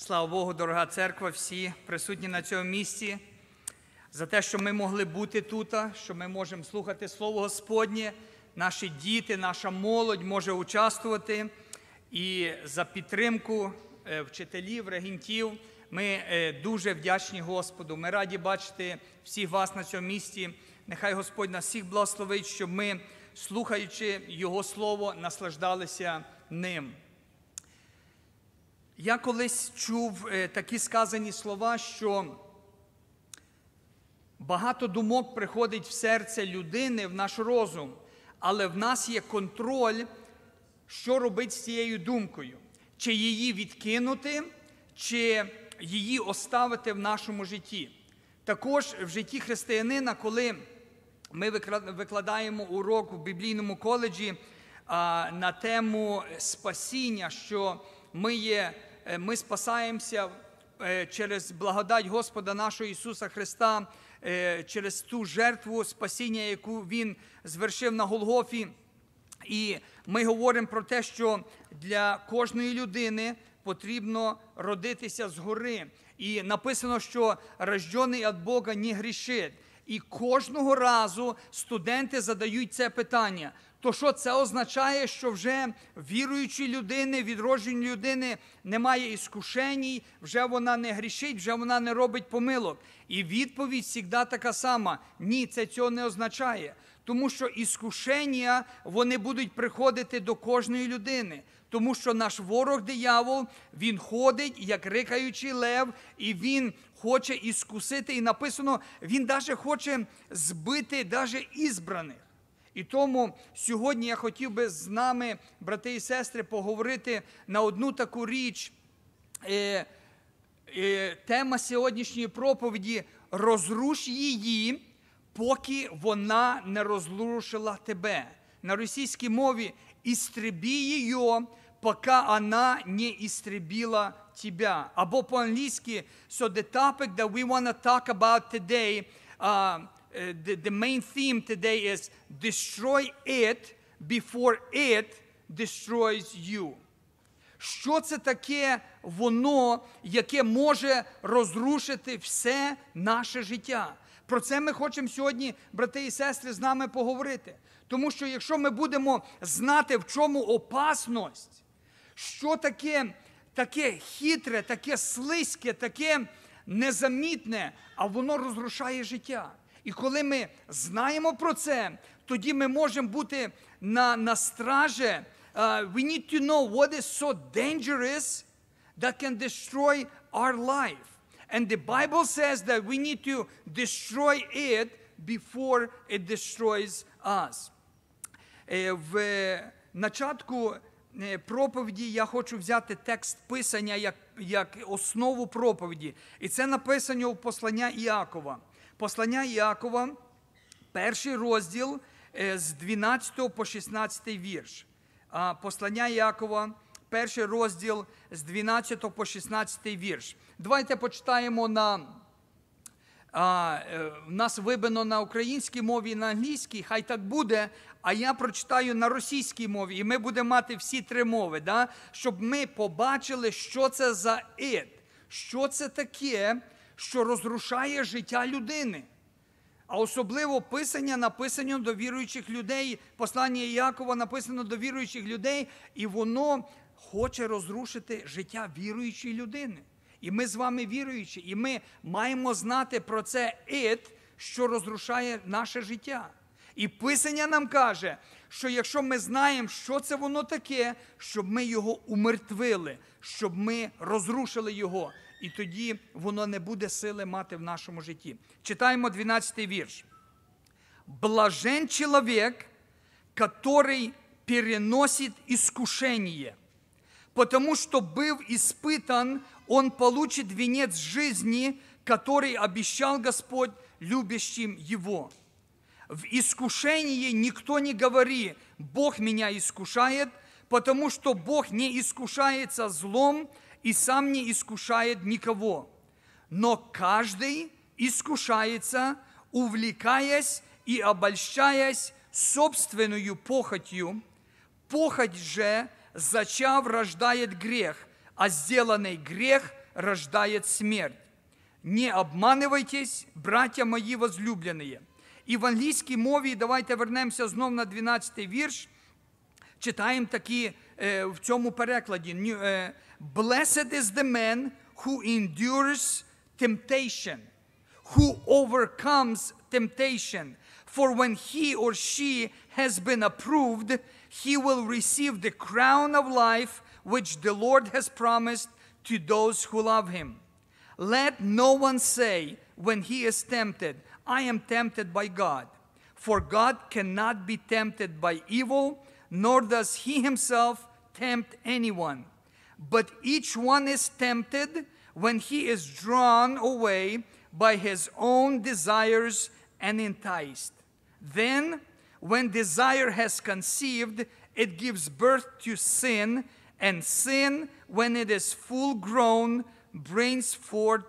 Слава Богу, дорога церква, всі присутні на цьому місці, за те, що ми могли бути тут, що ми можемо слухати Слово Господнє, наші діти, наша молодь може участвувати. І за підтримку е, вчителів, регентів. Ми е, дуже вдячні Господу. Ми раді бачити всіх вас на цьому місці. Нехай Господь нас всіх благословить, щоб ми, слухаючи Його Слово, наслаждалися ним. Я колись чув е, такі сказані слова, що багато думок приходить в серце людини, в наш розум, але в нас є контроль, що робити з цією думкою, чи її відкинути, чи її оставити в нашому житті. Також в житті християнина, коли ми викладаємо урок у біблійному коледжі на тему спасіння, що ми є, ми спасаємося е, через благодать Господа нашого Ісуса Христа, е, через ту жертву спасіння, яку Він звершив на Голгофі. І ми говоримо про те, що для кожної людини потрібно родитися згори. І написано, що рождений від Бога не грішить. І кожного разу студенти задають це питання. То що це означає, що вже віруючої людини, відроджені людини немає іскушеній, вже вона не грішить, вже вона не робить помилок. І відповідь завжди така сама: ні, це цього не означає. Тому що іскушення вони будуть приходити до кожної людини. Тому що наш ворог диявол, він ходить, як рикаючий лев, і він хоче іскусити. І написано, він навіть хоче збити навіть ізбраних. І тому сьогодні я хотів би з нами, брати і сестри, поговорити на одну таку річ. Е, е, Тема сьогоднішньої проповіді розруш її, поки вона не розрушила тебе. На російській мові істреби її, поки вона не істребила тебя. Або по-англійськи, so the topic that we want to talk about today, uh, the, the main theme today is destroy it before it destroys you. Що це таке воно, яке може розрушити все наше життя? Про це ми хочемо сьогодні, брати і сестри, з нами поговорити. Тому що якщо ми будемо знати, в чому опасність, що таке таке хитре, таке слизьке, таке незамітне, а воно розрушає життя. І коли ми знаємо про це, тоді ми можемо бути на на стражі. Uh, we need to know what is so dangerous that can destroy our life. And the Bible says that we need to destroy it before it destroys us. В начатку проповіді я хочу взяти текст Писання як як основу проповіді. І це написано в послання Іакова. Послання Іакова, перший розділ з 12 по 16 вірш. Послання Іакова, перший розділ з 12 по 16 вірш. Давайте почитаємо на. А, нас вибено на українській мові і на англійській, хай так буде, а я прочитаю на російській мові, і ми будемо мати всі три мови, да? щоб ми побачили, що це за ід, що це таке, що розрушає життя людини. А особливо писання написано до віруючих людей, послання Якова написано до віруючих людей, і воно хоче розрушити життя віруючої людини. І ми з вами віруючі, і ми маємо знати про це ід, що розрушає наше життя. І Писання нам каже, що якщо ми знаємо, що це воно таке, щоб ми його умертвили, щоб ми розрушили його, і тоді воно не буде сили мати в нашому житті. Читаємо 12 вірш. Блажен чоловік, который переносит искушение, потому что, был испытан, он получит венец жизни, который обещал Господь любящим его. В искушении никто не говори, Бог меня искушает, потому что Бог не искушается злом и сам не искушает никого. Но каждый искушается, увлекаясь и обольщаясь собственную похотью. Похоть же, зачав, рождает грех, а сделанный грех рождает смерть. Не обманывайтесь, братья мої возлюблені. І в англійській мові, давайте вернемося знов на 12 вірш. Читаємо такі е, в цьому перекладі. Ню- е, Blessed is the man who endures temptation, who overcomes temptation. For when he or she has been approved, he will receive the crown of life which the Lord has promised to those who love him. Let no one say when he is tempted, I am tempted by God. For God cannot be tempted by evil, nor does he himself tempt anyone. But each one is tempted when he is drawn away by his own desires and enticed. Then, when desire has conceived, it gives birth to sin, and sin, when it is full grown, brings forth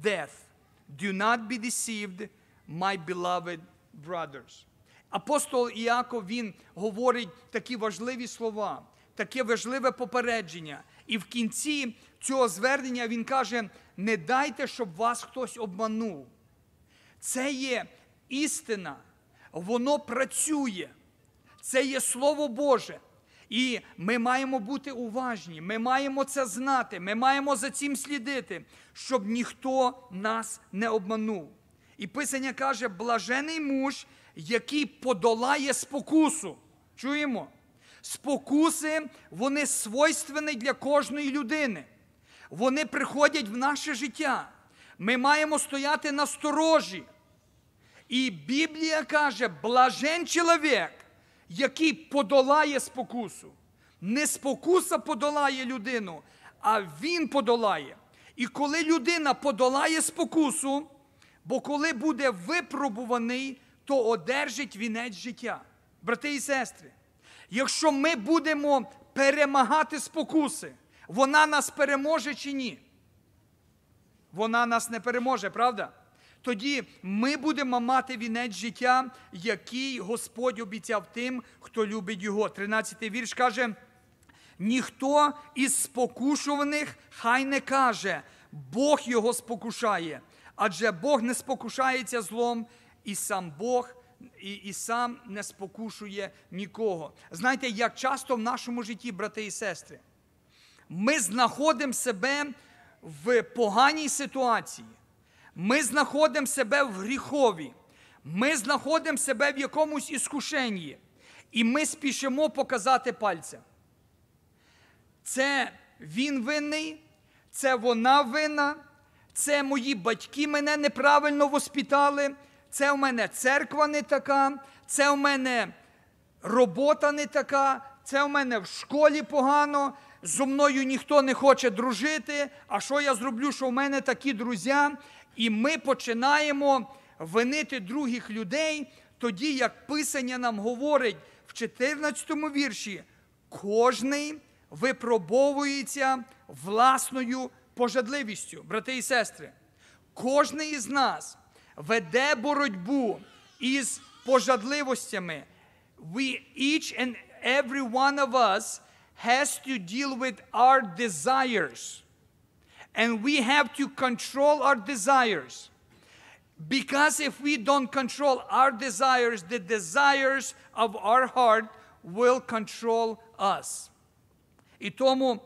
death. Do not be deceived, my beloved brothers. Апостол Іаков він говорить такі важливі слова, Таке важливе попередження. І в кінці цього звернення він каже: не дайте, щоб вас хтось обманув. Це є істина, воно працює. Це є Слово Боже. І ми маємо бути уважні, ми маємо це знати, ми маємо за цим слідити, щоб ніхто нас не обманув. І Писання каже: блажений муж, який подолає спокусу. Чуємо? Спокуси, вони свойственні для кожної людини. Вони приходять в наше життя. Ми маємо стояти на сторожі. І Біблія каже, блажен чоловік, який подолає спокусу. Не спокуса подолає людину, а він подолає. І коли людина подолає спокусу, бо коли буде випробуваний, то одержить вінець життя. Брати і сестри, якщо ми будемо перемагати спокуси, вона нас переможе чи ні? Вона нас не переможе, правда? Тоді ми будемо мати вінець життя, який Господь обіцяв тим, хто любить його. 13-й вірш каже: ніхто із спокушуваних хай не каже, Бог його спокушає, адже Бог не спокушається злом, і сам Бог. І, і сам не спокушує нікого. Знаєте, як часто в нашому житті, брати і сестри, ми знаходимо себе в поганій ситуації. Ми знаходимо себе в гріхові, ми знаходимо себе в якомусь іскушенні, і ми спішимо показати пальцем. Це він винний, це вона винна, це мої батьки мене неправильно воспитали, це в мене церква не така, це в мене робота не така, це в мене в школі погано, зо мною ніхто не хоче дружити. А що я зроблю, що в мене такі друзі? І ми починаємо винити других людей, тоді як Писання нам говорить в 14 вірші, кожний випробовується власною пожадливістю, брати і сестри. Кожний із нас веде боротьбу із пожадливостями. We each and every one of us has to deal with our desires. And we have to control our desires. Because if we don't control our desires, the desires of our heart will control us. І тому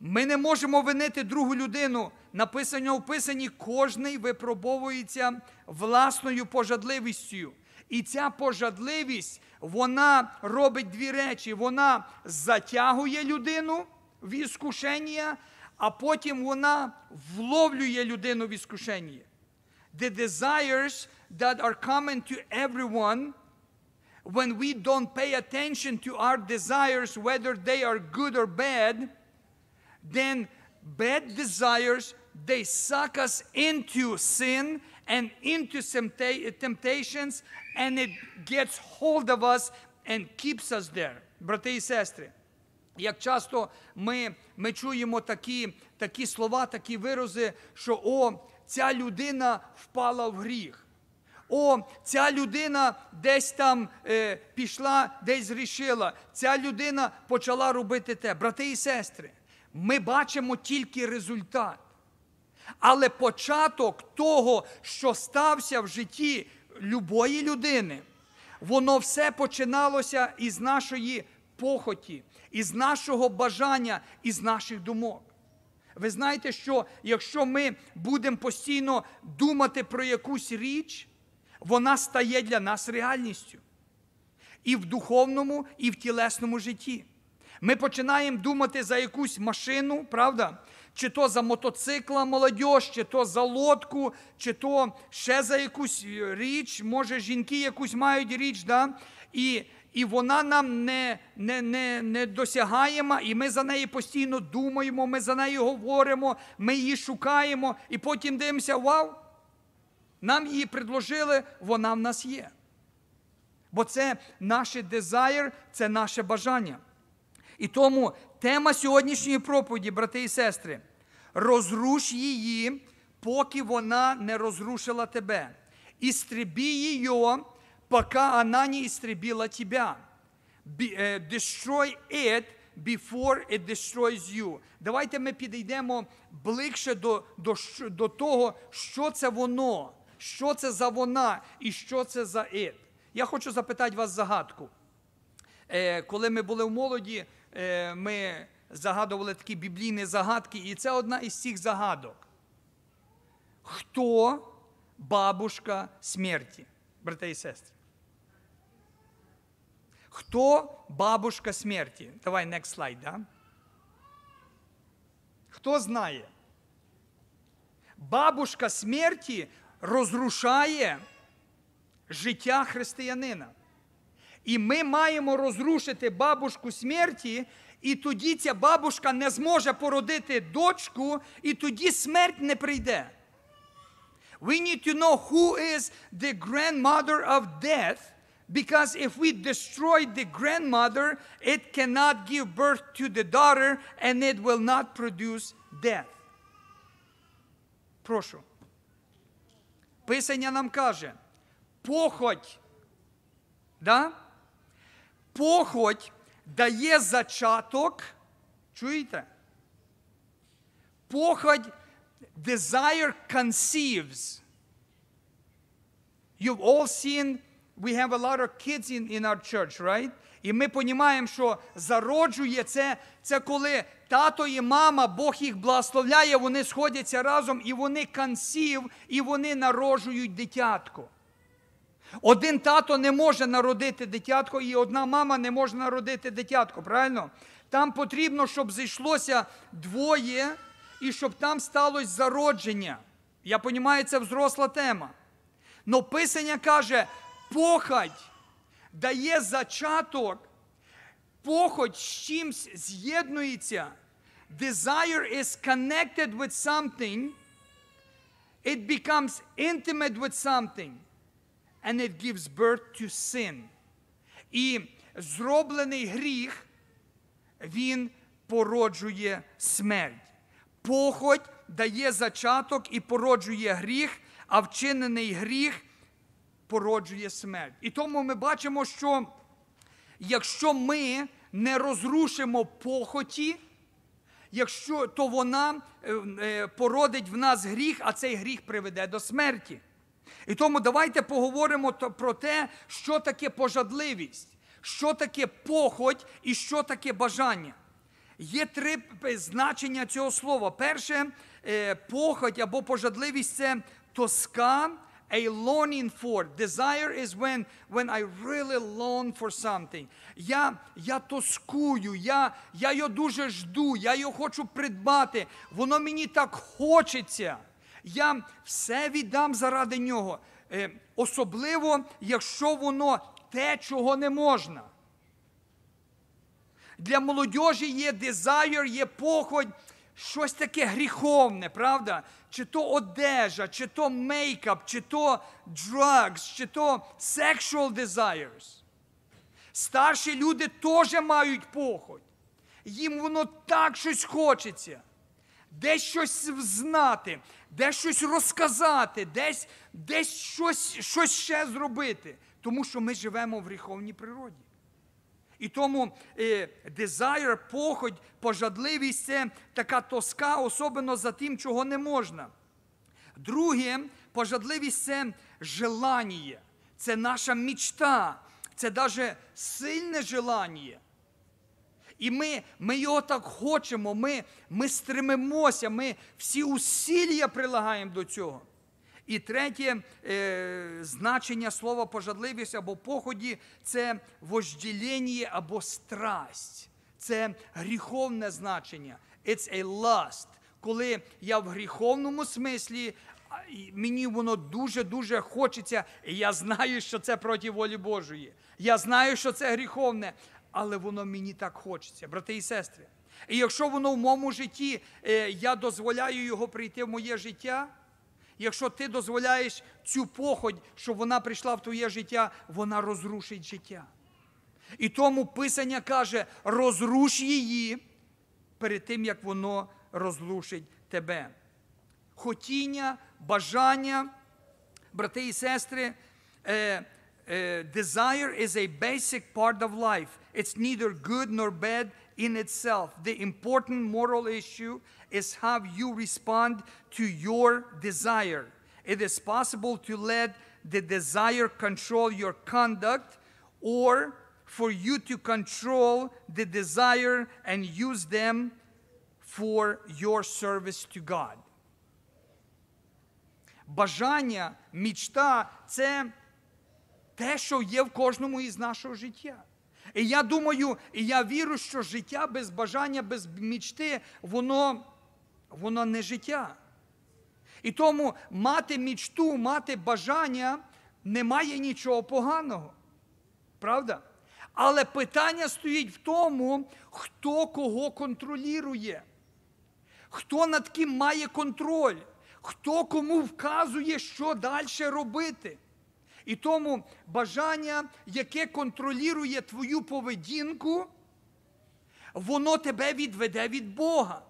ми не можемо винити другу людину. Написано в Писанні, кожний випробовується власною пожадливістю. І ця пожадливість, вона робить дві речі: вона затягує людину в іскушення, а потім вона вловлює людину в іскушення. The desires that are common to everyone, when we don't pay attention to our desires, whether they are good or bad, then bad desires they suck us into sin and into tempta- temptations and it gets hold of us and keeps us there брати і сестри як часто ми, ми чуємо такі, такі слова, такі вирази, що о, ця людина впала в гріх. О, ця людина десь там е, пішла, десь зрішила. Ця людина почала робити те. Брати і сестри, ми бачимо тільки результат. Але початок того, що стався в житті любої людини, воно все починалося із нашої похоті, із нашого бажання, із наших думок. Ви знаєте, що якщо ми будемо постійно думати про якусь річ, вона стає для нас реальністю. І в духовному, і в тілесному житті. Ми починаємо думати за якусь машину, правда? Чи то за мотоцикла молодь, чи то за лодку, чи то ще за якусь річ, може, жінки якусь мають річ, да? і і вона нам не не, не, не досягаємо, і ми за неї постійно думаємо, ми за нею говоримо, ми її шукаємо, і потім дивимося, вау, нам її предложили, вона в нас є. Бо це наше дезайр, це наше бажання. І тому тема сьогоднішньої проповіді, брати і сестри, розруш її, поки вона не розрушила тебе. Істребі її, поки вона не істребила тебе. Destroy it before it destroys you. Давайте ми підійдемо ближче до, до, до того, що це воно, що це за вона і що це за it. Я хочу запитати вас загадку. Е, Коли ми були в молоді, е, ми загадували такі біблійні загадки, і це одна із цих загадок. Хто бабушка смерті, брати і сестри? Хто бабушка смерті? Давай next slide, да? Хто знає? Бабушка смерті розрушає життя християнина. І ми маємо розрушити бабушку смерті, і тоді ця бабушка не зможе породити дочку, і тоді смерть не прийде. We need to know who is the grandmother of death, because if we destroy the grandmother, it cannot give birth to the daughter, and it will not produce death. Прошу. Писання нам каже, похоть, да? Похоть дає зачаток, чуєте? Похоть, desire conceives. You've all seen, we have a lot of kids in, in our church, right? І ми розуміємо, що зароджує це, це коли тато і мама, Бог їх благословляє, вони сходяться разом і вони консів, і вони народжують дитятко. Один тато не може народити дитятко, і одна мама не може народити дитятко, правильно? Там потрібно, щоб зійшлося двоє, і щоб там сталося зародження. Я розумію, це взросла тема. Но Писання каже, похоть дає зачаток, похоть з чимсь з'єднується. Desire is connected with something, it becomes intimate with something and it gives birth to sin. І зроблений гріх, він породжує смерть. Похоть дає зачаток і породжує гріх, а вчинений гріх породжує смерть. І тому ми бачимо, що якщо ми не розрушимо похоті, якщо, то вона породить в нас гріх, а цей гріх приведе до смерті. І тому давайте поговоримо про те, що таке пожадливість, що таке похоть і що таке бажання. Є три значення цього слова. Перше, похоть або пожадливість це тоска, a longing for. Desire is when when I really long for something. Я я тоскую, я я його дуже жду, я його хочу придбати. Воно мені так хочеться. Я все віддам заради нього. Е, особливо, якщо воно те, чого не можна. Для молодіжі є дизайр, є похоть, щось таке гріховне, правда? Чи то одежа, чи то мейкап, чи то drugs, чи то sexual desires. Старші люди теж мають похоть. Їм воно так щось хочеться. Десь щось знати, десь щось розказати, десь десь щось щось ще зробити. Тому що ми живемо в гріховній природі. І тому е, похоть, пожадливість це така тоска, особливо за тим, чого не можна. Друге, пожадливість це желання, це наша мічта, це навіть сильне желання. І ми ми його так хочемо, ми ми стремимося, ми всі усілля прилагаємо до цього. І третє е, значення слова пожадливість або поході це вожділення або страсть. Це гріховне значення. It's a lust. Коли я в гріховному смислі, мені воно дуже-дуже хочеться, і я знаю, що це проти волі Божої. Я знаю, що це гріховне, але воно мені так хочеться, брати і сестри. І якщо воно в моєму житті, е, я дозволяю його прийти в моє життя. Якщо ти дозволяєш цю походь, щоб вона прийшла в твоє життя, вона розрушить життя. І тому Писання каже: розруш її перед тим, як воно розрушить тебе. Хотіння, бажання, брати і сестри, е, е, desire is a basic part of life. It's neither good nor bad in itself. The important moral issue is how you respond to your desire. It is possible to let the desire control your conduct or for you to control the desire and use them for your service to God. Бажання, мічта це те, що є в кожному із нашого життя. І я думаю, і я вірю, що життя без бажання, без мічти, воно воно не життя. І тому мати мічту, мати бажання немає нічого поганого. Правда? Але питання стоїть в тому, хто кого контролює, хто над ким має контроль, хто кому вказує, що далі робити. І тому бажання, яке контролює твою поведінку, воно тебе відведе від Бога.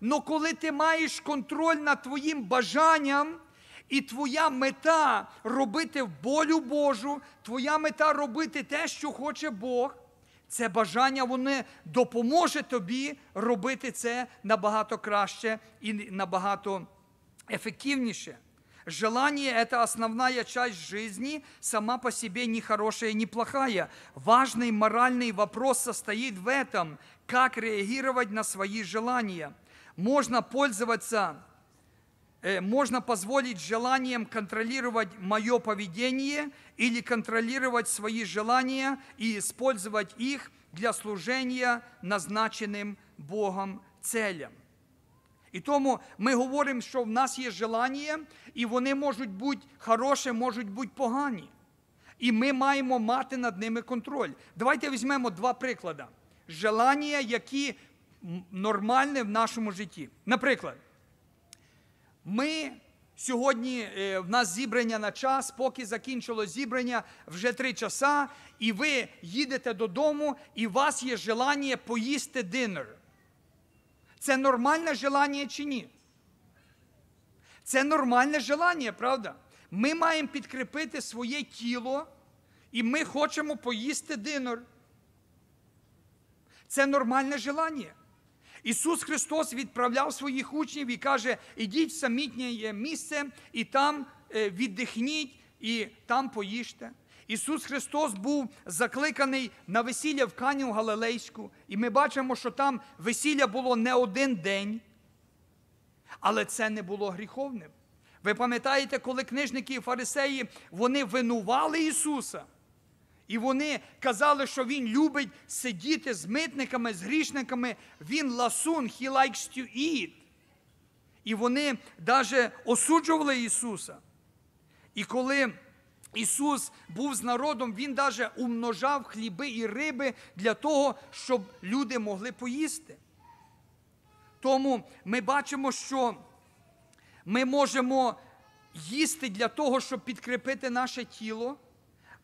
Но коли ти маєш контроль над твоїм бажанням, і твоя мета робити волю Божу, твоя мета робити те, що хоче Бог, це бажання воно допоможе тобі робити це набагато краще і набагато ефективніше. Желание – это основная часть жизни, сама по себе не хорошая, не плохая. Важный моральный вопрос состоит в этом, как реагировать на свои желания. Можно пользоваться, э, можно позволить желаниям контролировать мое поведение или контролировать свои желания и использовать их для служения назначенным Богом целям. І тому ми говоримо, що в нас є желання, і вони можуть бути хороші, можуть бути погані. І ми маємо мати над ними контроль. Давайте візьмемо два приклади. Желання, які нормальні в нашому житті. Наприклад, ми сьогодні е, в нас зібрання на час, поки закінчило зібрання вже три часа, і ви їдете додому, і у вас є желання поїсти динер. Це нормальне желання чи ні? Це нормальне желання, правда? Ми маємо підкріпити своє тіло, і ми хочемо поїсти динор. Це нормальне желання. Ісус Христос відправляв своїх учнів і каже: ідіть в самітнє місце, і там е, віддихніть, і там поїжте. Ісус Христос був закликаний на весілля в Кані Галилейську, і ми бачимо, що там весілля було не один день, але це не було гріховним. Ви пам'ятаєте, коли книжники і фарисеї вони винували Ісуса, і вони казали, що Він любить сидіти з митниками, з грішниками, Він ласун, he likes to eat. І вони навіть осуджували Ісуса. І коли Ісус був з народом, Він навіть умножав хліби і риби для того, щоб люди могли поїсти. Тому ми бачимо, що ми можемо їсти для того, щоб підкріпити наше тіло,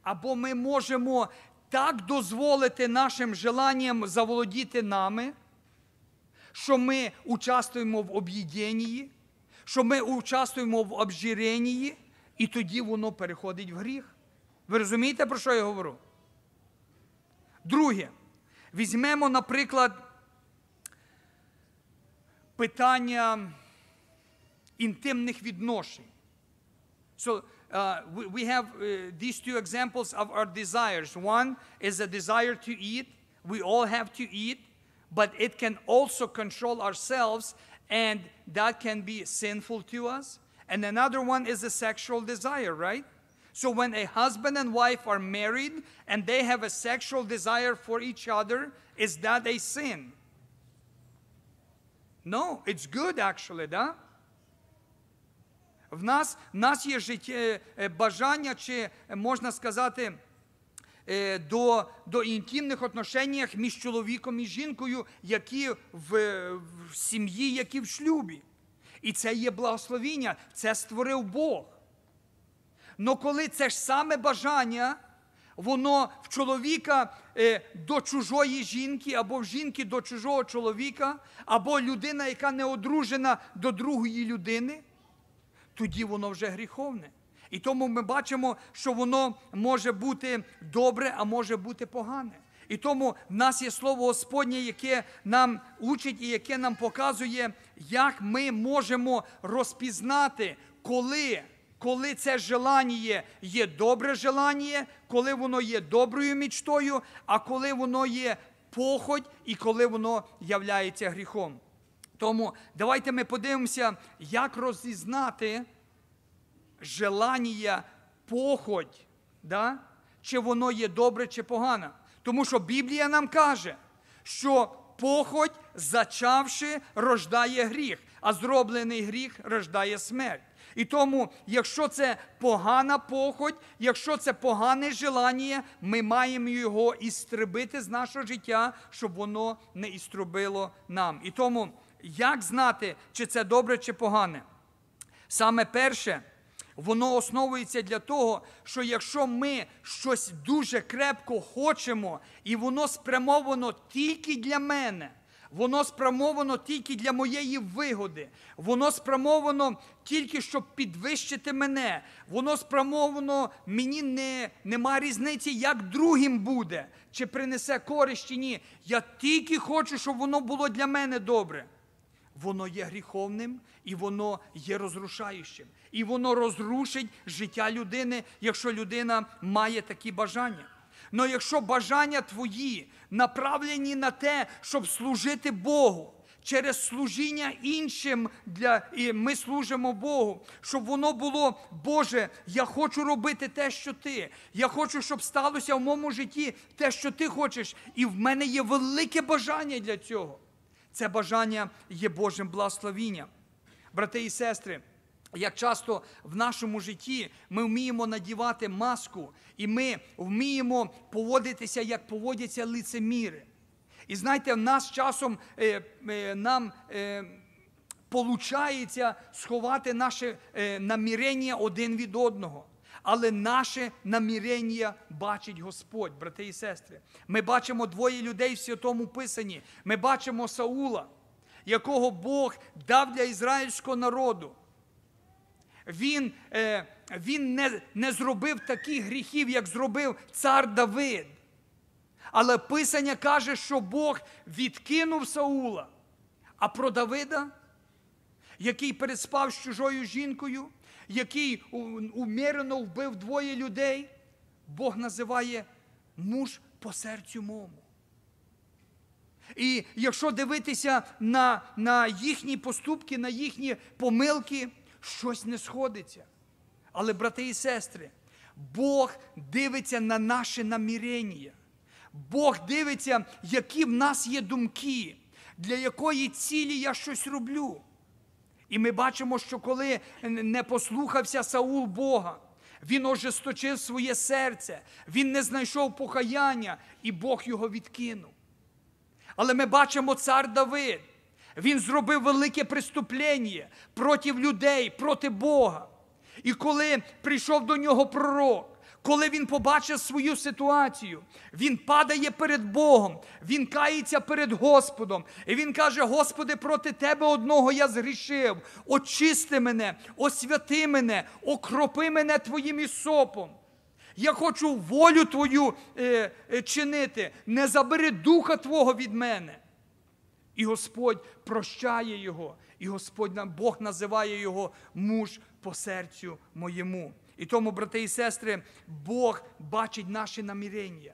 або ми можемо так дозволити нашим желанням заволодіти нами, що ми участвуємо в об'єднанні, що ми участвуємо в обжиренні, і тоді воно переходить в гріх. Ви розумієте, про що я говорю? Друге, візьмемо, наприклад, питання інтимних відношень. So uh, we, we have uh, these two examples of our desires. One is a desire to eat. We all have to eat, but it can also control ourselves, and that can be sinful to us. And another one is a sexual desire, right? So when a husband and wife are married and they have a sexual desire for each other, is that a sin? No, it's good actually, да? В нас, в нас є життє, е, бажання, чи е, можна сказати, е, до, до інтимних отношеннях між чоловіком і жінкою, які в, в сім'ї, які в шлюбі. І це є благословіння, це створив Бог. Но коли це ж саме бажання, воно в чоловіка е, до чужої жінки, або в жінки до чужого чоловіка, або людина, яка не одружена до другої людини, тоді воно вже гріховне. І тому ми бачимо, що воно може бути добре, а може бути погане. І тому в нас є слово Господнє, яке нам учить і яке нам показує, як ми можемо розпізнати, коли, коли це желання є добре желання, коли воно є доброю мічтою, а коли воно є похоть і коли воно являється гріхом. Тому давайте ми подивимося, як розізнати желання, похоть, да? чи воно є добре, чи погане. Тому що Біблія нам каже, що похоть, зачавши, рождає гріх, а зроблений гріх рождає смерть. І тому, якщо це погана похоть, якщо це погане желання, ми маємо його істребити з нашого життя, щоб воно не іструбило нам. І тому, як знати, чи це добре, чи погане? Саме перше, воно основується для того, що якщо ми щось дуже крепко хочемо, і воно спрямовано тільки для мене, воно спрямовано тільки для моєї вигоди, воно спрямовано тільки щоб підвищити мене, воно спрямовано, мені не, нема різниці, як другим буде, чи принесе користь, чи ні. Я тільки хочу, щоб воно було для мене добре. Воно є гріховним і воно є розрушаючим. І воно розрушить життя людини, якщо людина має такі бажання. Но якщо бажання твої направлені на те, щоб служити Богу, через служіння іншим для і ми служимо Богу, щоб воно було, Боже, я хочу робити те, що ти. Я хочу, щоб сталося в моєму житті те, що ти хочеш, і в мене є велике бажання для цього. Це бажання є Божим благословінням. Брати і сестри, як часто в нашому житті ми вміємо надівати маску, і ми вміємо поводитися, як поводяться лицеміри. І знаєте, в нас часом е, е, нам е, сховати наше е, намірення один від одного. Але наше намірення бачить Господь, брати і сестри. Ми бачимо двоє людей в святому Писанні. Ми бачимо Саула, якого Бог дав для ізраїльського народу. Він е, він не, не зробив таких гріхів, як зробив цар Давид. Але Писання каже, що Бог відкинув Саула. А про Давида, який переспав з чужою жінкою, який умірено вбив двоє людей, Бог називає муж по серцю мому. І якщо дивитися на, на їхні поступки, на їхні помилки, щось не сходиться. Але, брати і сестри, Бог дивиться на наше намірення. Бог дивиться, які в нас є думки, для якої цілі я щось роблю. І ми бачимо, що коли не послухався Саул Бога, він ожесточив своє серце, він не знайшов покаяння, і Бог його відкинув. Але ми бачимо цар Давид. Він зробив велике преступлення проти людей, проти Бога. І коли прийшов до нього пророк, коли він побачив свою ситуацію, він падає перед Богом, він кається перед Господом. І він каже: Господи, проти Тебе одного я згрішив. Очисти мене, освяти мене, окропи мене Твоїм ісопом. Я хочу волю Твою е, е, чинити. Не забери духа Твого від мене. І Господь прощає його, і Господь нам Бог називає його муж по серцю моєму. І тому, брати і сестри, Бог бачить наші намірення.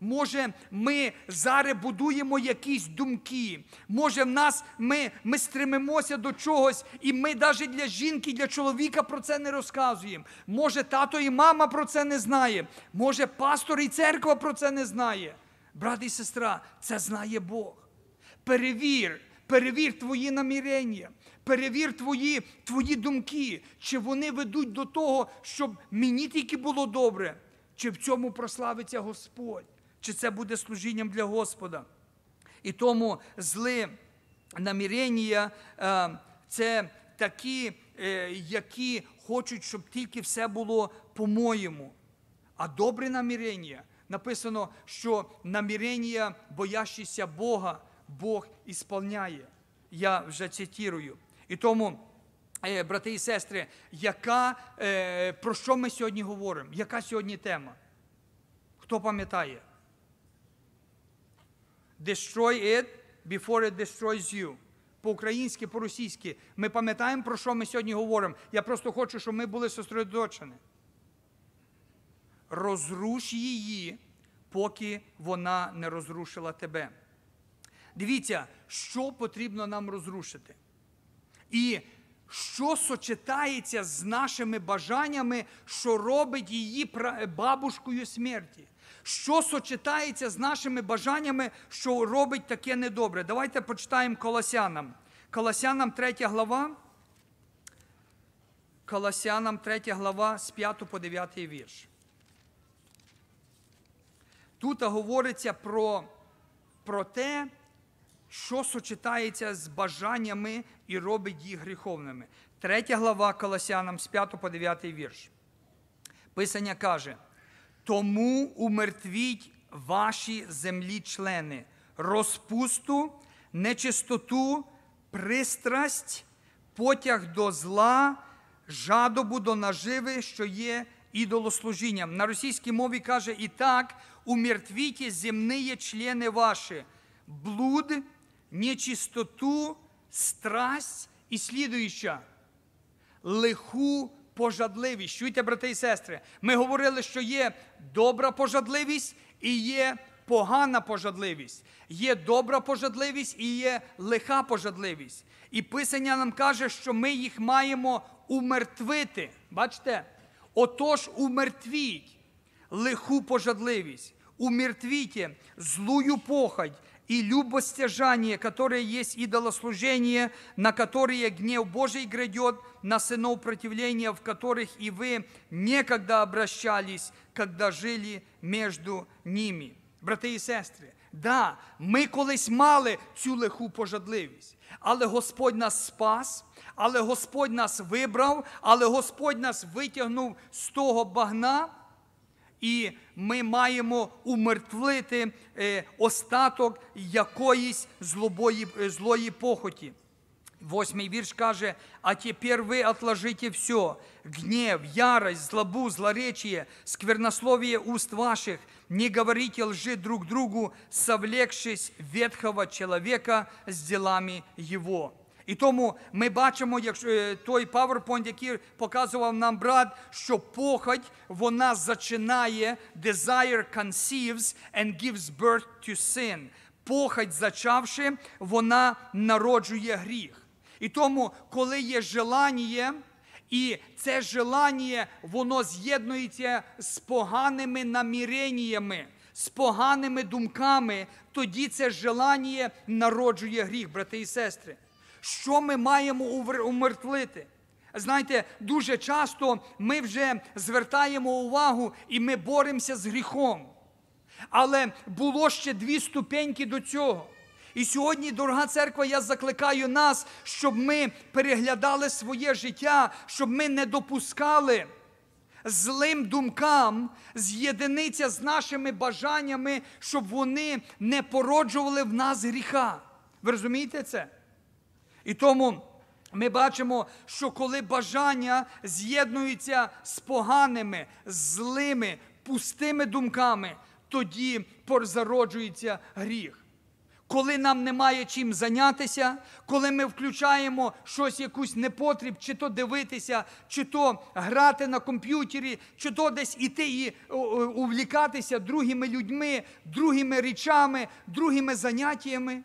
Може, ми зараз будуємо якісь думки. Може, в нас ми ми стремимося до чогось, і ми навіть для жінки, для чоловіка про це не розказуємо. Може, тато і мама про це не знає. Може, пастор і церква про це не знає. Брат і сестра, це знає Бог. Перевір, перевір твої намірення, перевір твої, твої думки, чи вони ведуть до того, щоб мені тільки було добре, чи в цьому прославиться Господь, чи це буде служінням для Господа. І тому зли намірення е, це такі, е, які хочуть, щоб тільки все було по-моєму. А добре намірення написано, що намірення, боящіся Бога, Бог ісполняє. Я вже цитірую. І тому, е, брати і сестри, яка, е, про що ми сьогодні говоримо? Яка сьогодні тема? Хто пам'ятає? Destroy it before it destroys you. По-українськи, по-російськи. Ми пам'ятаємо, про що ми сьогодні говоримо. Я просто хочу, щоб ми були сосредоточені. Розруш її, поки вона не розрушила тебе. Дивіться, що потрібно нам розрушити. І що сочетається з нашими бажаннями, що робить її бабушкою смерті. Що сочетається з нашими бажаннями, що робить таке недобре. Давайте почитаємо Колосянам. Колосянам 3 глава. Колосянам 3 глава з 5 по 9 вірш. Тут говориться про, про те, що сочетається з бажаннями і робить їх гріховними. Третя глава Колосянам з 5 по 9 вірш. Писання каже: тому умертвіть ваші землі члени, розпусту, нечистоту, пристрасть, потяг до зла, жадобу до наживи, що є ідолослужінням. На російській мові каже і так: умертвіть земні члени ваші, блуд, нечистоту, страсть і слідуюча, лиху пожадливість. Чуйте, брати і сестри, ми говорили, що є добра пожадливість і є погана пожадливість. Є добра пожадливість і є лиха пожадливість. І Писання нам каже, що ми їх маємо умертвити. Бачите? Отож, умертвіть лиху пожадливість, умертвите злую похоть, и любостяжание, которое есть идолослужение, на которое гнев Божий грядет, на сынов противления, в которых и вы некогда обращались, когда жили между ними. Брати і сестри, да, ми колись мали цю лиху пожадливість, але Господь нас спас, але Господь нас вибрав, але Господь нас витягнув з того багна. І ми маємо умертвити е, остаток якоїсь злобої, е, злої похоті. Восьмий вірш каже, а тепер ви отложите все, гнев, ярость, злобу, злоречие, сквернословие уст ваших, не говорите лжи друг другу, совлекшись ветхого человека с делами его. І тому ми бачимо, якщо е, той PowerPoint, який показував нам брат, що похоть вона зачинає, desire conceives and gives birth to sin. Похоть зачавши, вона народжує гріх. І тому, коли є желання, і це желання, воно з'єднується з поганими наміреннями, з поганими думками, тоді це желання народжує гріх, брати і сестри що ми маємо умертвити. Знаєте, дуже часто ми вже звертаємо увагу і ми боремося з гріхом. Але було ще дві ступеньки до цього. І сьогодні, дорога церква, я закликаю нас, щоб ми переглядали своє життя, щоб ми не допускали злим думкам з'єдинитися з нашими бажаннями, щоб вони не породжували в нас гріха. Ви розумієте це? І тому ми бачимо, що коли бажання з'єднуються з поганими, злими, пустими думками, тоді зароджується гріх. Коли нам немає чим зайнятися, коли ми включаємо щось, якусь непотріб, чи то дивитися, чи то грати на комп'ютері, чи то десь іти і увлікатися другими людьми, другими речами, другими заняттями.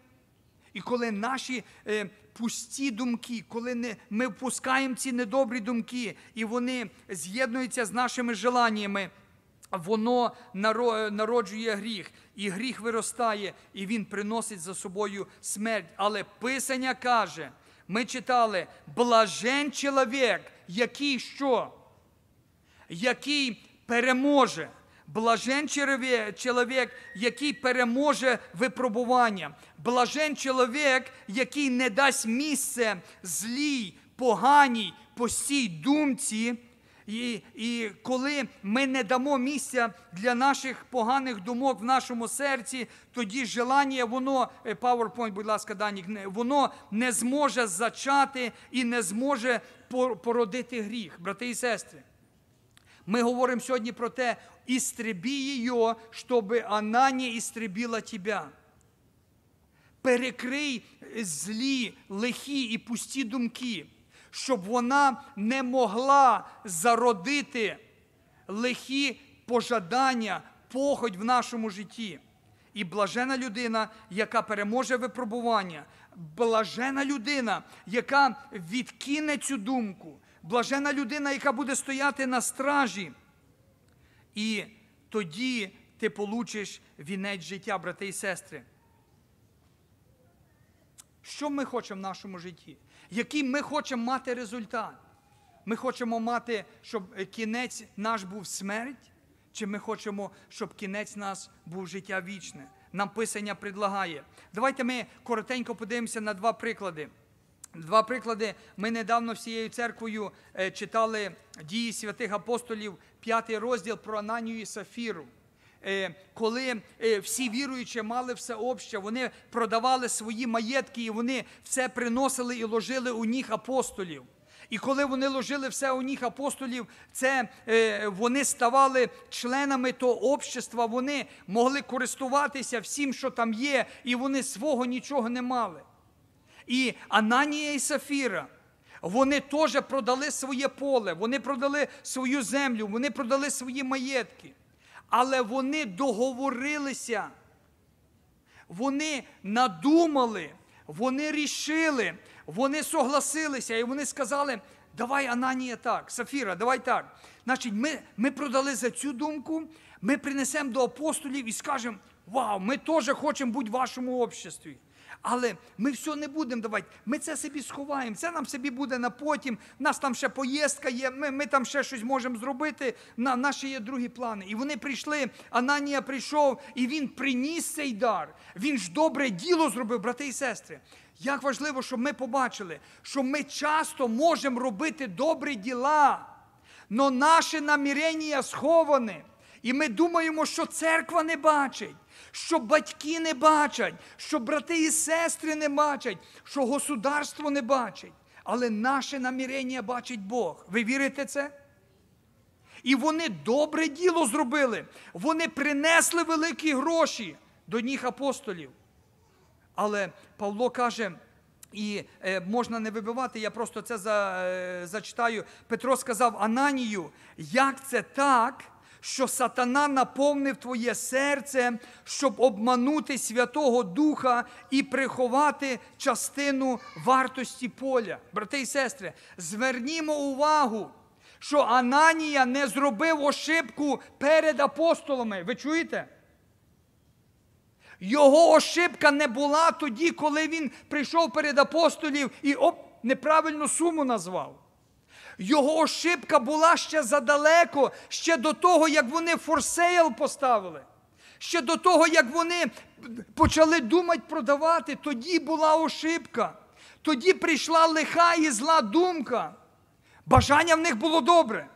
І коли наші е, пусті думки, коли ми впускаємо ці недобрі думки, і вони з'єднуються з нашими желаннями, воно народжує гріх, і гріх виростає, і він приносить за собою смерть. Але Писання каже, ми читали, блажен чоловік, який що? Який переможе. Блажен чоловік, який переможе випробування. Блажен чоловік, який не дасть місце злій, поганій, постій думці. І і коли ми не дамо місця для наших поганих думок в нашому серці, тоді желання, воно, е, PowerPoint, будь ласка, Данік, воно не зможе зачати і не зможе породити гріх, брати і сестри. Ми говоримо сьогодні про те, істреби її, щоб вона не істребила тебе. Перекрий злі, лихі і пусті думки щоб вона не могла зародити лихі пожадання, походь в нашому житті. І блажена людина, яка переможе випробування, блажена людина, яка відкине цю думку, блажена людина, яка буде стояти на стражі. І тоді ти получиш вінець життя, брати і сестри. Що ми хочемо в нашому житті? Який ми хочемо мати результат? Ми хочемо мати, щоб кінець наш був смерть, чи ми хочемо, щоб кінець нас був життя вічне? Нам Писання предлагає. Давайте ми коротенько подивимося на два приклади. Два приклади. Ми недавно всією церквою е, читали дії святих апостолів, п'ятий розділ про Ананію і Сафіру. Е, коли е, всі віруючі мали все обще, вони продавали свої маєтки і вони все приносили і ложили у ніг апостолів. І коли вони ложили все у ніг апостолів, це вони ставали членами того общества, вони могли користуватися всім, що там є, і вони свого нічого не мали. І Ананія і Сафіра. Вони теж продали своє поле, вони продали свою землю, вони продали свої маєтки але вони договорилися, вони надумали, вони рішили, вони согласилися, і вони сказали, давай Ананія так, Сафіра, давай так. Значить, ми, ми продали за цю думку, ми принесемо до апостолів і скажемо, вау, ми теж хочемо бути в вашому обществі. Але ми все не будемо давати. Ми це собі сховаємо. Це нам собі буде на потім. Нас там ще поїздка є, ми ми там ще щось можемо зробити. На, Наші є другі плани. І вони прийшли. Ананія прийшов, і він приніс цей дар. Він ж добре діло зробив, брати і сестри. Як важливо, щоб ми побачили, що ми часто можемо робити добрі діла, але наше намірення сховане. І ми думаємо, що церква не бачить що батьки не бачать, що брати і сестри не бачать, що государство не бачить. Але наше намірення бачить Бог. Ви вірите це? І вони добре діло зробили. Вони принесли великі гроші до ніг апостолів. Але Павло каже, і е, можна не вибивати, я просто це за, е, зачитаю. Петро сказав Ананію, як це так? Що сатана наповнив твоє серце, щоб обманути Святого Духа і приховати частину вартості поля. Брати і сестри, звернімо увагу, що Ананія не зробив ошибку перед апостолами. Ви чуєте? Його ошибка не була тоді, коли він прийшов перед апостолів і оп, неправильну суму назвав. Його ошибка була ще задалеко, ще до того, як вони for sale поставили. Ще до того, як вони почали думати продавати, тоді була ошибка. Тоді прийшла лиха і зла думка. Бажання в них було добре.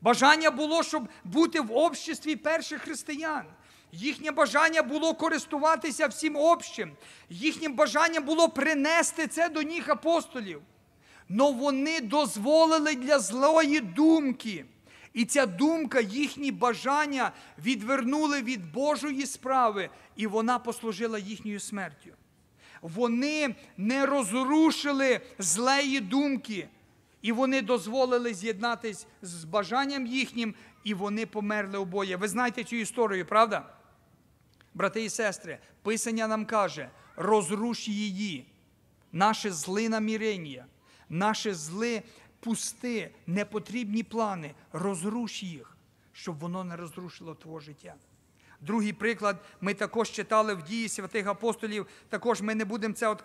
Бажання було, щоб бути в обществі перших християн. Їхнє бажання було користуватися всім общим. Їхнім бажанням було принести це до ніг апостолів. Но вони дозволили для злої думки І ця думка, їхні бажання відвернули від Божої справи, і вона послужила їхньою смертю. Вони не розрушили злеї думки, і вони дозволили з'єднатись з бажанням їхнім, і вони померли обоє. Ви знаєте цю історію, правда? Брати і сестри, Писання нам каже: розруш її, наше зли намірення, наші зли пусти, непотрібні плани, розруш їх, щоб воно не розрушило твого життя. Другий приклад, ми також читали в дії святих апостолів. Також ми не будемо це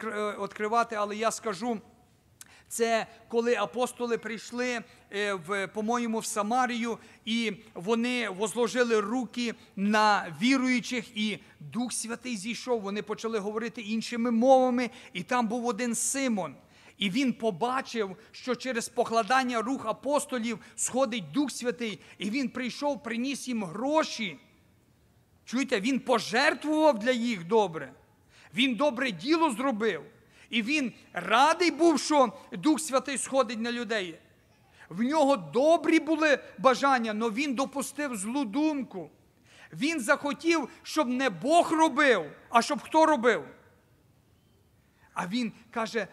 відкривати, але я скажу. Це коли апостоли прийшли, е, по-моєму, в Самарію, і вони возложили руки на віруючих, і Дух Святий зійшов. Вони почали говорити іншими мовами, і там був один Симон. І він побачив, що через покладання рук апостолів сходить Дух Святий, і він прийшов, приніс їм гроші. Чуєте, він пожертвував для їх добре. Він добре діло зробив. І він радий був, що Дух Святий сходить на людей. В нього добрі були бажання, але він допустив злу думку. Він захотів, щоб не Бог робив, а щоб хто робив. А він каже: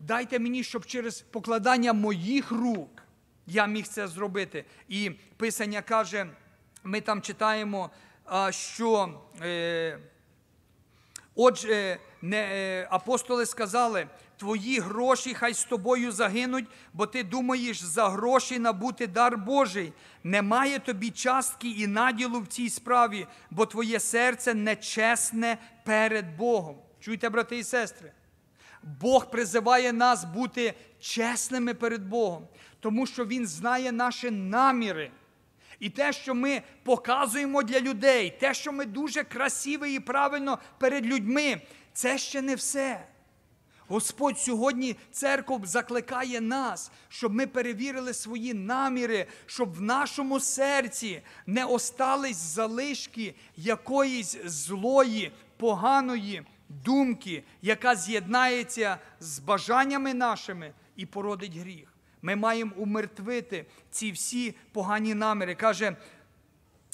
дайте мені, щоб через покладання моїх рук я міг це зробити. І Писання каже, ми там читаємо, що. Е, Отже, не, е, апостоли сказали: твої гроші хай з тобою загинуть, бо ти думаєш за гроші набути дар Божий. Немає тобі частки і наділу в цій справі, бо твоє серце нечесне перед Богом. Чуйте, брати і сестри. Бог призиває нас бути чесними перед Богом, тому що Він знає наші наміри. І те, що ми показуємо для людей, те, що ми дуже красиві і правильно перед людьми, це ще не все. Господь сьогодні церков закликає нас, щоб ми перевірили свої наміри, щоб в нашому серці не остались залишки якоїсь злої, поганої думки, яка з'єднається з бажаннями нашими і породить гріх. Ми маємо умертвити ці всі погані наміри. Каже,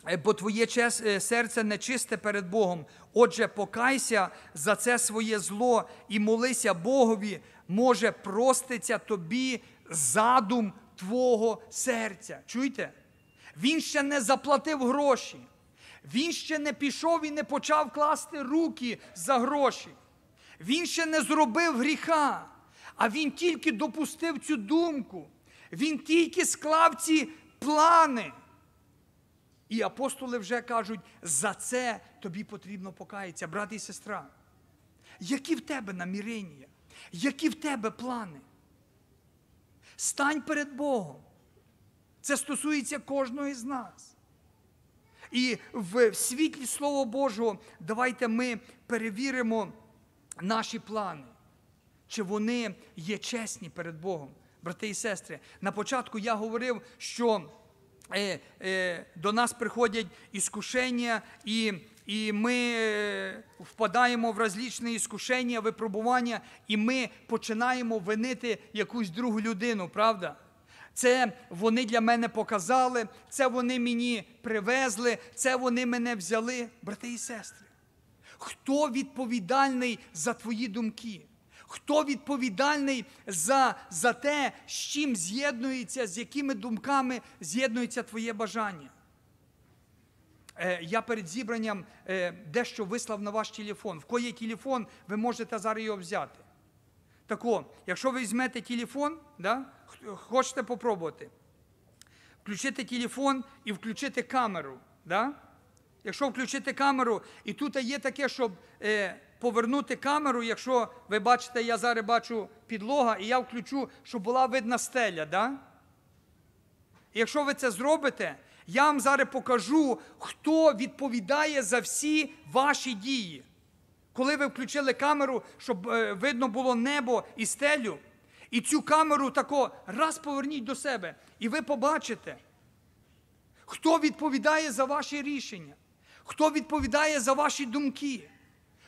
«Е, бо твоє е, серце нечисте перед Богом. Отже, покайся за це своє зло і молися Богові, може, проститься тобі задум твого серця. Чуєте? Він ще не заплатив гроші. Він ще не пішов і не почав класти руки за гроші. Він ще не зробив гріха а він тільки допустив цю думку. Він тільки склав ці плани. І апостоли вже кажуть, за це тобі потрібно покаятися, брат і сестра. Які в тебе намірення? Які в тебе плани? Стань перед Богом. Це стосується кожного з нас. І в світлі Слова Божого давайте ми перевіримо наші плани чи вони є чесні перед Богом. Брати і сестри, на початку я говорив, що е, е, до нас приходять іскушення, і і ми е, впадаємо в розлічні іскушення, випробування, і ми починаємо винити якусь другу людину, правда? Це вони для мене показали, це вони мені привезли, це вони мене взяли, брати і сестри. Хто відповідальний за твої думки? Хто відповідальний за за те, з чим з'єднується, з якими думками з'єднується твоє бажання? Е, Я перед зібранням е, дещо вислав на ваш телефон. В кої телефон, ви можете зараз його взяти. Так якщо ви візьмете телефон, да, хочете попробувати, включити телефон і включити камеру. Да? Якщо включити камеру, і тут є таке, щоб. Е, повернути камеру, якщо ви бачите, я зараз бачу підлога, і я включу, щоб була видна стеля. Да? Якщо ви це зробите, я вам зараз покажу, хто відповідає за всі ваші дії. Коли ви включили камеру, щоб е, видно було небо і стелю, і цю камеру тако раз поверніть до себе, і ви побачите, хто відповідає за ваші рішення, хто відповідає за ваші думки.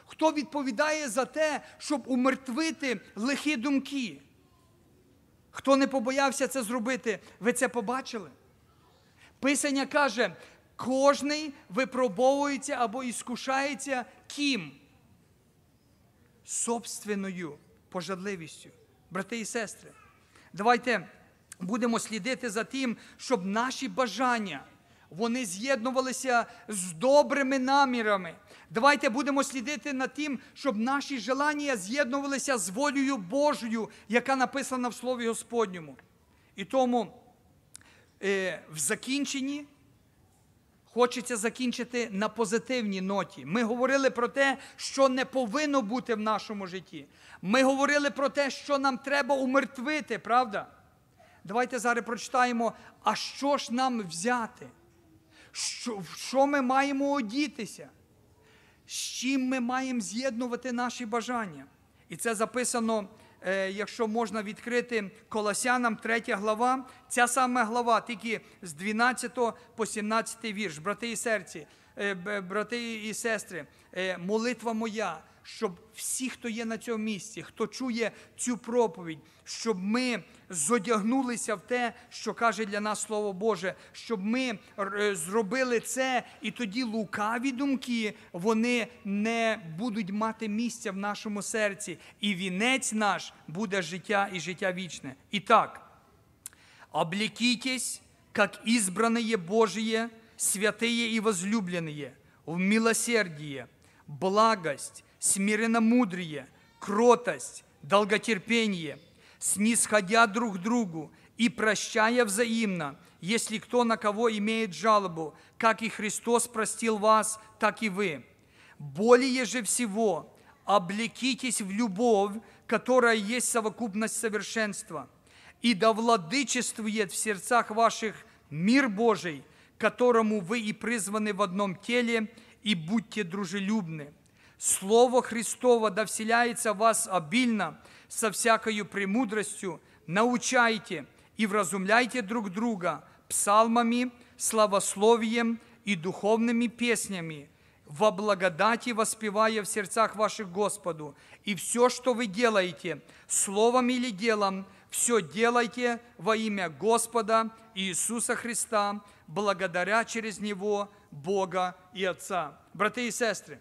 Хто відповідає за те, щоб умертвити лихі думки? Хто не побоявся це зробити, ви це побачили? Писання каже, кожний випробовується або іскушається ким? Собственною пожадливістю. Брати і сестри, давайте будемо слідити за тим, щоб наші бажання вони з'єднувалися з добрими намірами. Давайте будемо слідити над тим, щоб наші желання з'єднувалися з волею Божою, яка написана в Слові Господньому. І тому е, в закінченні хочеться закінчити на позитивній ноті. Ми говорили про те, що не повинно бути в нашому житті. Ми говорили про те, що нам треба умертвити, правда? Давайте зараз прочитаємо, а що ж нам взяти? Що, що ми маємо одітися? З чим ми маємо з'єднувати наші бажання? І це записано, якщо можна відкрити Колосянам 3 глава. Ця саме глава, тільки з 12 по 17 вірш. Брати і серці, е, брати і сестри, е, молитва моя, щоб всі, хто є на цьому місці, хто чує цю проповідь, щоб ми зодягнулися в те, що каже для нас Слово Боже, щоб ми е, зробили це, і тоді лукаві думки вони не будуть мати місця в нашому серці, і вінець наш буде життя і життя вічне. І так, облекитесь, как избранные Божие, святые и возлюбленные, в милосердие, благость, смиренномудрие, кротость, долготерпение, снисходя друг другу и прощая взаимно, если кто на кого имеет жалобу, как и Христос простил вас, так и вы. Более же всего облекитесь в любовь, которая есть совокупность совершенства, и да владычествует в сердцах ваших мир Божий, которому вы и призваны в одном теле, и будьте дружелюбны. Слово Христово да вселяется в вас обильно, со всякою премудростью, научайте и вразумляйте друг друга псалмами, славословием и духовными песнями, во благодати воспевая в сердцах ваших Господу. И все, что вы делаете, словом или делом, все делайте во имя Господа Иисуса Христа, благодаря через Него Бога и Отца. Брати і сестри,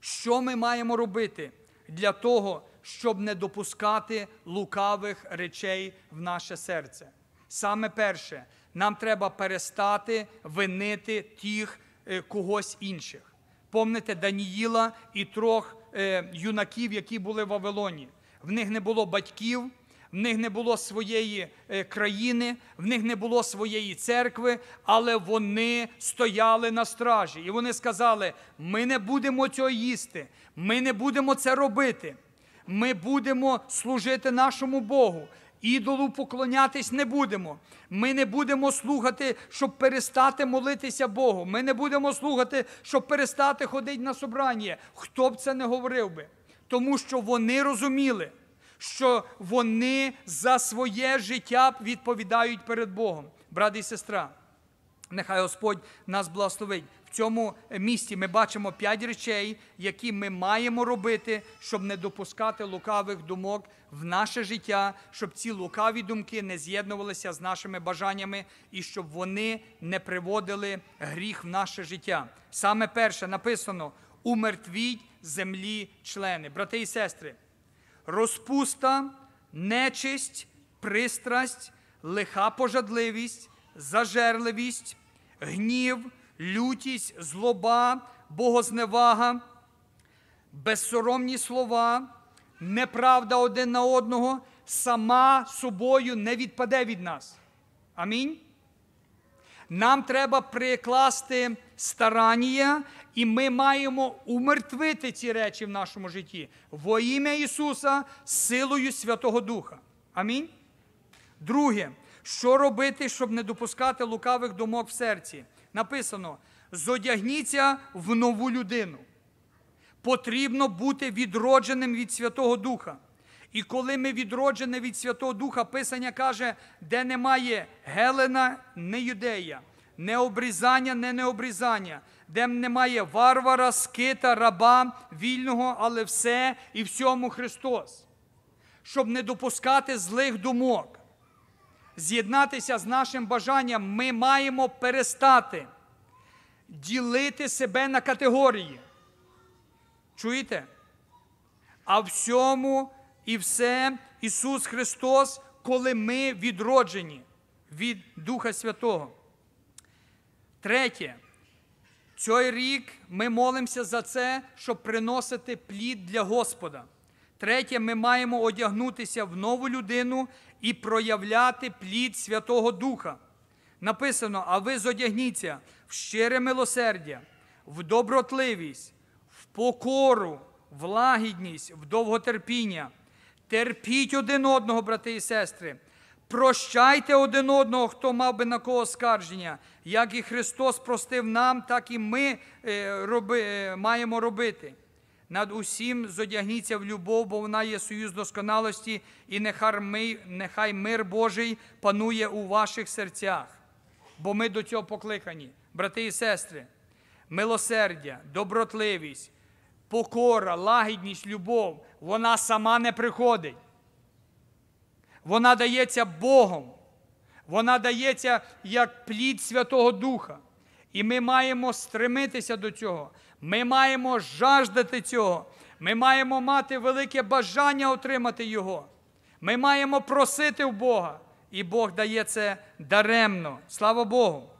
що ми маємо робити для того, щоб не допускати лукавих речей в наше серце? Саме перше, нам треба перестати винити тих е, когось інших. Помните Даніїла і трьох е, юнаків, які були в Вавилоні. В них не було батьків, в них не було своєї е, країни, в них не було своєї церкви, але вони стояли на стражі. І вони сказали: ми не будемо цього їсти, ми не будемо це робити. Ми будемо служити нашому Богу. Ідолу поклонятись не будемо. Ми не будемо слухати, щоб перестати молитися Богу. Ми не будемо слухати, щоб перестати ходити на собрання. Хто б це не говорив би? Тому що вони розуміли, що вони за своє життя відповідають перед Богом. Брат і сестра, нехай Господь нас благословить. В цьому місті ми бачимо п'ять речей, які ми маємо робити, щоб не допускати лукавих думок в наше життя, щоб ці лукаві думки не з'єднувалися з нашими бажаннями і щоб вони не приводили гріх в наше життя. Саме перше написано: умертвіть землі члени. Брати і сестри, розпуста, нечисть, пристрасть, лиха пожадливість, зажерливість, гнів, лютість, злоба, богозневага, безсоромні слова, неправда один на одного сама собою не відпаде від нас. Амінь. Нам треба прикласти старання, і ми маємо умертвити ці речі в нашому житті во ім'я Ісуса силою Святого Духа. Амінь. Друге, що робити, щоб не допускати лукавих думок в серці? Написано: зодягніться в нову людину. Потрібно бути відродженим від Святого Духа. І коли ми відроджені від Святого Духа, Писання каже, де немає Гелена, не юдея, не обрізання, не необрізання, де немає варвара, скита, раба, вільного, але все і всьому Христос. Щоб не допускати злих думок. з'єднатися з нашим бажанням, ми маємо перестати ділити себе на категорії. Чуєте? А всьому і все Ісус Христос, коли ми відроджені від Духа Святого. Третє. Цей рік ми молимося за це, щоб приносити плід для Господа. Третє, ми маємо одягнутися в нову людину і проявляти плід Святого Духа. Написано: а ви зодягніться в щире милосердя, в добротливість, в покору, в лагідність, в довготерпіння. Терпіть один одного, брати і сестри. Прощайте один одного, хто мав би на кого скарження. Як і Христос простив нам, так і ми е, роби, е, маємо робити. Над усім зодягніться в любов, бо вона є союз досконалості, і нехай, ми, нехай мир Божий панує у ваших серцях. Бо ми до цього покликані, брати і сестри, милосердя, добротливість, покора, лагідність, любов, вона сама не приходить. Вона дається Богом. Вона дається як плід Святого Духа. І ми маємо стремитися до цього. Ми маємо жаждати цього. Ми маємо мати велике бажання отримати Його. Ми маємо просити в Бога. І Бог дає це даремно. Слава Богу.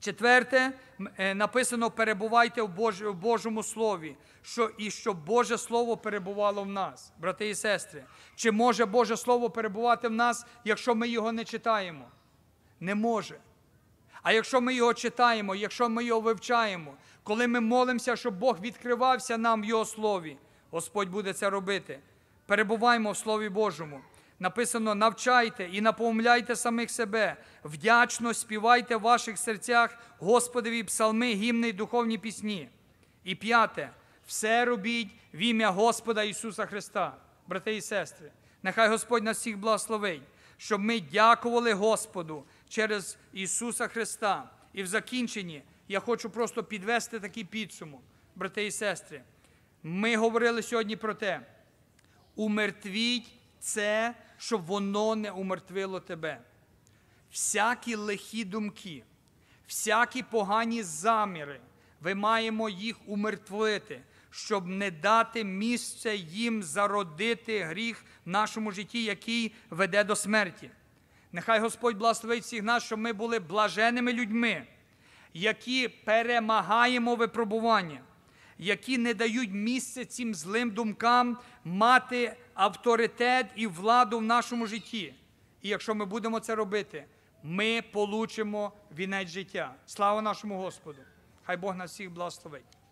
Четверте, написано: перебувайте в, Бож... в Божому Слові, що і щоб Боже Слово перебувало в нас, брати і сестри. Чи може Боже Слово перебувати в нас, якщо ми його не читаємо? Не може. А якщо ми його читаємо, якщо ми його вивчаємо, коли ми молимося, щоб Бог відкривався нам в Його слові, Господь буде це робити. Перебуваємо в Слові Божому. Написано: навчайте і напомляйте самих себе, вдячно співайте в ваших серцях Господові псалми, гімни й духовні пісні. І п'яте, все робіть в ім'я Господа Ісуса Христа, брати і сестри. Нехай Господь нас всіх благословить, щоб ми дякували Господу через Ісуса Христа. І в закінченні я хочу просто підвести такий підсумок, брати і сестри. Ми говорили сьогодні про те, умертвіть це, щоб воно не умертвило тебе. Всякі лихі думки, всякі погані заміри, ви маємо їх умертвити, щоб не дати місце їм зародити гріх в нашому житті, який веде до смерті. Нехай Господь благословить всіх нас, щоб ми були блаженними людьми, які перемагаємо випробування, які не дають місця цим злим думкам мати авторитет і владу в нашому житті. І якщо ми будемо це робити, ми получимо вінець життя. Слава нашому Господу! Хай Бог нас всіх благословить.